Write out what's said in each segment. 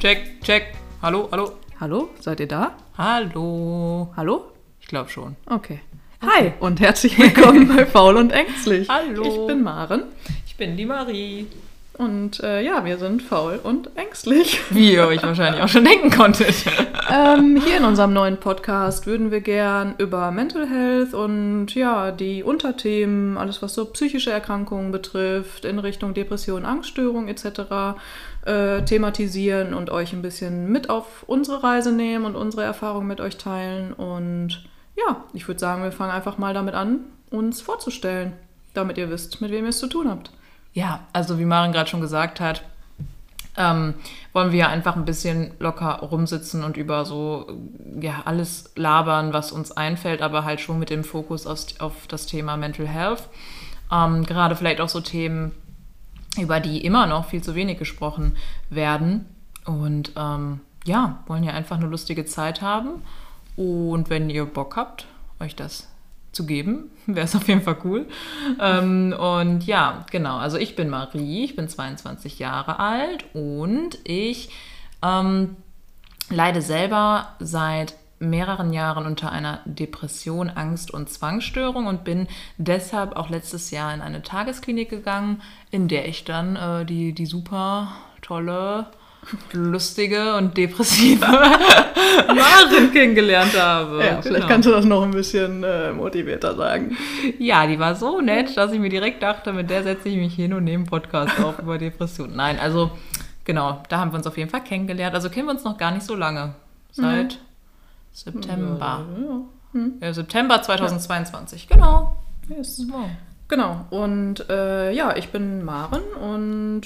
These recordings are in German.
check, check. Hallo, hallo. Hallo, seid ihr da? Hallo. Hallo? Ich glaube schon. Okay. Hi und herzlich willkommen bei Faul und Ängstlich. Hallo. Ich bin Maren Ich bin die Marie. Und äh, ja, wir sind faul und ängstlich. Wie ihr euch wahrscheinlich auch schon denken konntet. ähm, hier in unserem neuen Podcast würden wir gern über Mental Health und ja, die Unterthemen, alles was so psychische Erkrankungen betrifft, in Richtung Depression, Angststörung etc. Äh, thematisieren und euch ein bisschen mit auf unsere Reise nehmen und unsere Erfahrungen mit euch teilen. Und ja, ich würde sagen, wir fangen einfach mal damit an, uns vorzustellen, damit ihr wisst, mit wem ihr es zu tun habt. Ja, also wie Maren gerade schon gesagt hat, ähm, wollen wir einfach ein bisschen locker rumsitzen und über so ja alles labern, was uns einfällt, aber halt schon mit dem Fokus auf, auf das Thema Mental Health. Ähm, gerade vielleicht auch so Themen, über die immer noch viel zu wenig gesprochen werden. Und ähm, ja, wollen ja einfach eine lustige Zeit haben. Und wenn ihr Bock habt, euch das zu geben, wäre es auf jeden Fall cool. Ähm, und ja, genau. Also ich bin Marie, ich bin 22 Jahre alt und ich ähm, leide selber seit mehreren Jahren unter einer Depression, Angst und Zwangsstörung und bin deshalb auch letztes Jahr in eine Tagesklinik gegangen, in der ich dann äh, die, die super tolle, lustige und depressive Maren kennengelernt habe. Ja, vielleicht Genau. kannst du das noch ein bisschen äh, motivierter sagen. Ja, die war so nett, dass ich mir direkt dachte, mit der setze ich mich hin und nehme einen Podcast auf über Depressionen. Nein, also genau, da haben wir uns auf jeden Fall kennengelernt. Also kennen wir uns noch gar nicht so lange. Seit September. Ja. Ja, September 2022, genau. Yes. So. Genau, und äh, ja, ich bin Maren und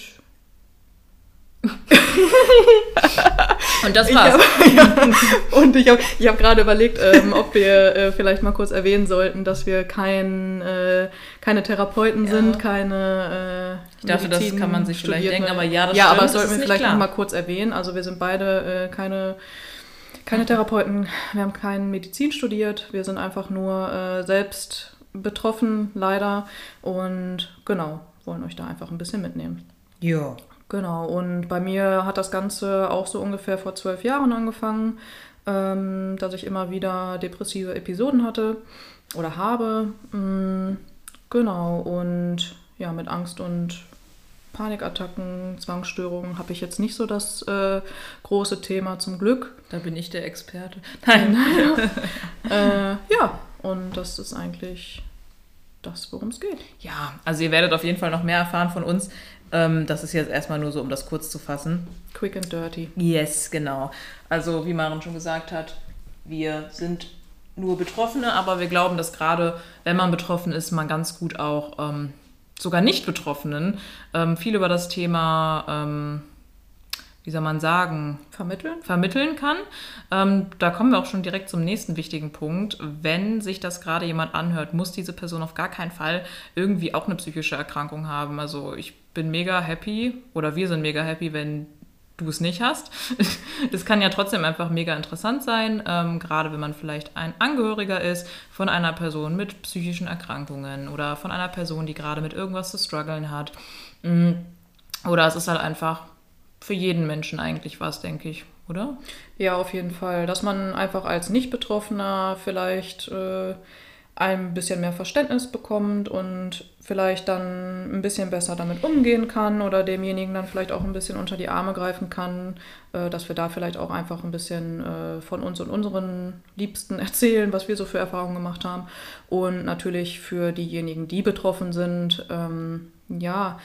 Und das ich war's. hab, ja, und ich habe ich hab gerade überlegt, ähm, ob wir äh, vielleicht mal kurz erwähnen sollten, dass wir kein, äh, keine Therapeuten Ja. sind, keine äh, Ich dachte, das Medizin kann man sich vielleicht denken, aber ja, das Ja, stimmt, aber das das sollten wir vielleicht klar. noch mal kurz erwähnen. Also wir sind beide äh, keine, keine Therapeuten, wir haben keine Medizin studiert, wir sind einfach nur äh, selbst betroffen, leider. Und genau, wollen euch da einfach ein bisschen mitnehmen. Ja. Genau, und bei mir hat das Ganze auch so ungefähr vor zwölf Jahren angefangen, ähm, dass ich immer wieder depressive Episoden hatte oder habe. Mm, genau, und ja, mit Angst und Panikattacken, Zwangsstörungen habe ich jetzt nicht so das äh, große Thema zum Glück. Da bin ich der Experte. Nein. Äh, ja, und das ist eigentlich das, worum es geht. Ja, also ihr werdet auf jeden Fall noch mehr erfahren von uns. Ähm, das ist jetzt erstmal nur so, um das kurz zu fassen. Quick and dirty. Yes, genau. Also wie Maren schon gesagt hat, wir sind nur Betroffene, aber wir glauben, dass gerade wenn man betroffen ist, man ganz gut auch ähm, sogar Nicht-Betroffenen ähm, viel über das Thema, ähm, wie soll man sagen, Vermitteln? vermitteln kann. Ähm, da kommen wir auch schon direkt zum nächsten wichtigen Punkt. Wenn sich das gerade jemand anhört, muss diese Person auf gar keinen Fall irgendwie auch eine psychische Erkrankung haben. Also ich bin mega happy oder wir sind mega happy, wenn du es nicht hast. Es kann ja trotzdem einfach mega interessant sein, ähm, gerade wenn man vielleicht ein Angehöriger ist von einer Person mit psychischen Erkrankungen oder von einer Person, die gerade mit irgendwas zu strugglen hat. Mm, Oder es ist halt einfach für jeden Menschen eigentlich was, denke ich, oder? Ja, auf jeden Fall. Dass man einfach als Nicht-Betroffener vielleicht äh, ein bisschen mehr Verständnis bekommt und vielleicht dann ein bisschen besser damit umgehen kann oder demjenigen dann vielleicht auch ein bisschen unter die Arme greifen kann, äh, dass wir da vielleicht auch einfach ein bisschen äh, von uns und unseren Liebsten erzählen, was wir so für Erfahrungen gemacht haben. Und natürlich für diejenigen, die betroffen sind, ähm, ja,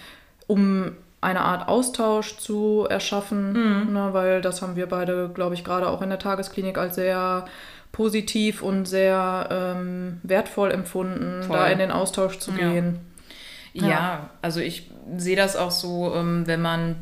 um eine Art Austausch zu erschaffen, ne, weil das haben wir beide, glaube ich, gerade auch in der Tagesklinik als sehr positiv und sehr ähm, wertvoll empfunden, Voll. da in den Austausch zu Ja. gehen. Ja, Ja. also ich sehe das auch so, ähm, wenn man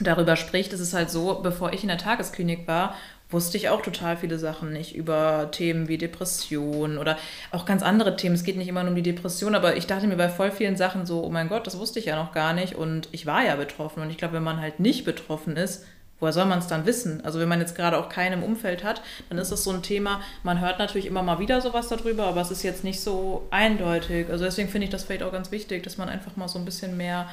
darüber spricht, ist es halt so, bevor ich in der Tagesklinik war, wusste ich auch total viele Sachen nicht über Themen wie Depression oder auch ganz andere Themen. Es geht nicht immer nur um die Depression, aber ich dachte mir bei voll vielen Sachen so, oh mein Gott, das wusste ich ja noch gar nicht und ich war ja betroffen. Und ich glaube, wenn man halt nicht betroffen ist, woher soll man es dann wissen? Also wenn man jetzt gerade auch keinen im Umfeld hat, dann ist das so ein Thema, man hört natürlich immer mal wieder sowas darüber, aber es ist jetzt nicht so eindeutig. Also deswegen finde ich das vielleicht auch ganz wichtig, dass man einfach mal so ein bisschen mehr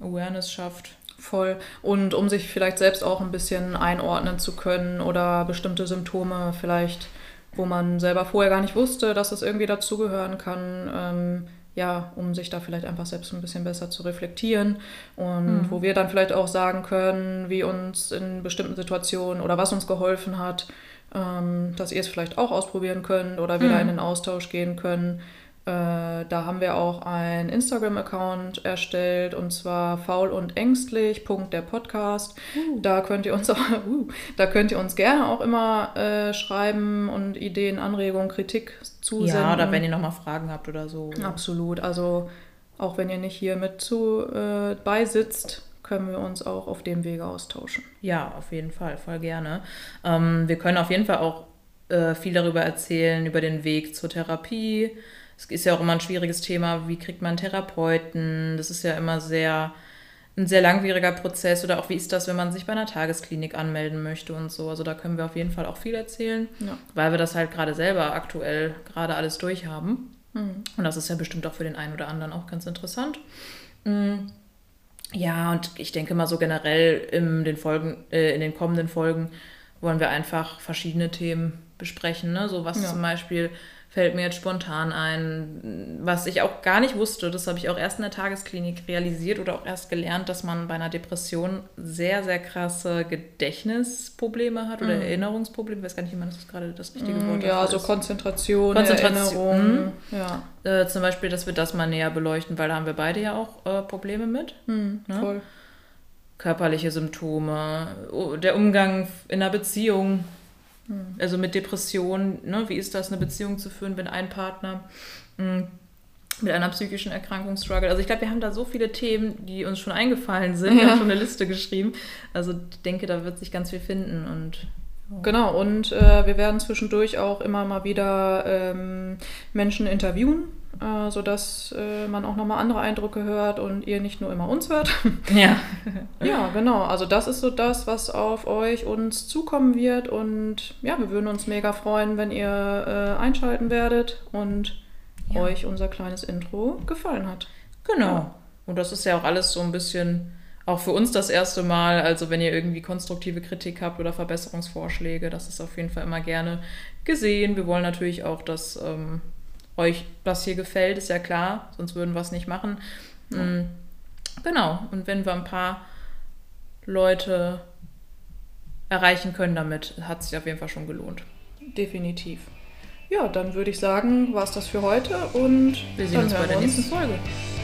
Awareness schafft. Voll. Und um sich vielleicht selbst auch ein bisschen einordnen zu können oder bestimmte Symptome vielleicht, wo man selber vorher gar nicht wusste, dass es irgendwie dazugehören kann, ähm, ja, um sich da vielleicht einfach selbst ein bisschen besser zu reflektieren und mhm. wo wir dann vielleicht auch sagen können, wie uns in bestimmten Situationen oder was uns geholfen hat, ähm, dass ihr es vielleicht auch ausprobieren könnt oder wieder mhm. in den Austausch gehen können. Äh, da haben wir auch einen Instagram-Account erstellt und zwar faul und ängstlich. der Podcast. Uh. Da könnt ihr uns auch, uh, da könnt ihr uns gerne auch immer äh, schreiben und Ideen, Anregungen, Kritik zusenden. Ja, oder wenn ihr nochmal Fragen habt oder so. Absolut. Also auch wenn ihr nicht hier mit zu äh, beisitzt, können wir uns auch auf dem Wege austauschen. Ja, auf jeden Fall, voll gerne. Ähm, wir können auf jeden Fall auch äh, viel darüber erzählen, über den Weg zur Therapie es ist ja auch immer ein schwieriges Thema, wie kriegt man einen Therapeuten? Das ist ja immer sehr ein sehr langwieriger Prozess oder auch wie ist das, wenn man sich bei einer Tagesklinik anmelden möchte und so. Also da können wir auf jeden Fall auch viel erzählen, ja. weil wir das halt gerade selber aktuell gerade alles durchhaben. Mhm. Und das ist ja bestimmt auch für den einen oder anderen auch ganz interessant. Mhm. Ja, und ich denke mal so generell in den Folgen, äh, in den kommenden Folgen wollen wir einfach verschiedene Themen besprechen. Ne? So was ja. zum Beispiel fällt mir jetzt spontan ein, was ich auch gar nicht wusste. Das habe ich auch erst in der Tagesklinik realisiert oder auch erst gelernt, dass man bei einer Depression sehr, sehr krasse Gedächtnisprobleme hat oder mhm. Erinnerungsprobleme. Ich weiß gar nicht, wie man das gerade das richtige Wort mhm, Ja, so Konzentration, Konzentration. Erinnerung. Mhm. Ja. Äh, zum Beispiel, dass wir das mal näher beleuchten, weil da haben wir beide ja auch äh, Probleme mit. Mhm, ne? Voll. Körperliche Symptome, der Umgang in einer Beziehung hm. Also mit Depressionen, ne? wie ist das, eine Beziehung zu führen, wenn ein Partner mh, hm, mit einer psychischen Erkrankung struggelt. Also ich glaube, wir haben da so viele Themen, die uns schon eingefallen sind. Ja. Wir haben schon eine Liste geschrieben. Also ich denke, da wird sich ganz viel finden und Genau, und äh, wir werden zwischendurch auch immer mal wieder ähm, Menschen interviewen, äh, sodass äh, man auch nochmal andere Eindrücke hört und ihr nicht nur immer uns hört. Ja. ja, genau. Also das ist so das, was auf euch uns zukommen wird. Und ja, wir würden uns mega freuen, wenn ihr äh, einschalten werdet und ja. euch unser kleines Intro gefallen hat. Genau. Ja. Und das ist ja auch alles so ein bisschen auch für uns das erste Mal. Also wenn ihr irgendwie konstruktive Kritik habt oder Verbesserungsvorschläge, das ist auf jeden Fall immer gerne gesehen. Wir wollen natürlich auch, dass ähm, euch das hier gefällt, ist ja klar, sonst würden wir es nicht machen. Ja. Mhm. Genau, und wenn wir ein paar Leute erreichen können damit, hat es sich auf jeden Fall schon gelohnt. Definitiv. Ja, dann würde ich sagen, war es das für heute und wir sehen uns bei der nächsten Folge.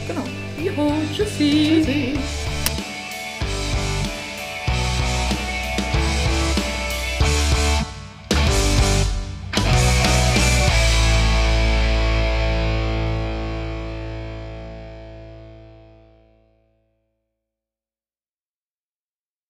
Genau. Juhu, tschüssi. Tschüssi.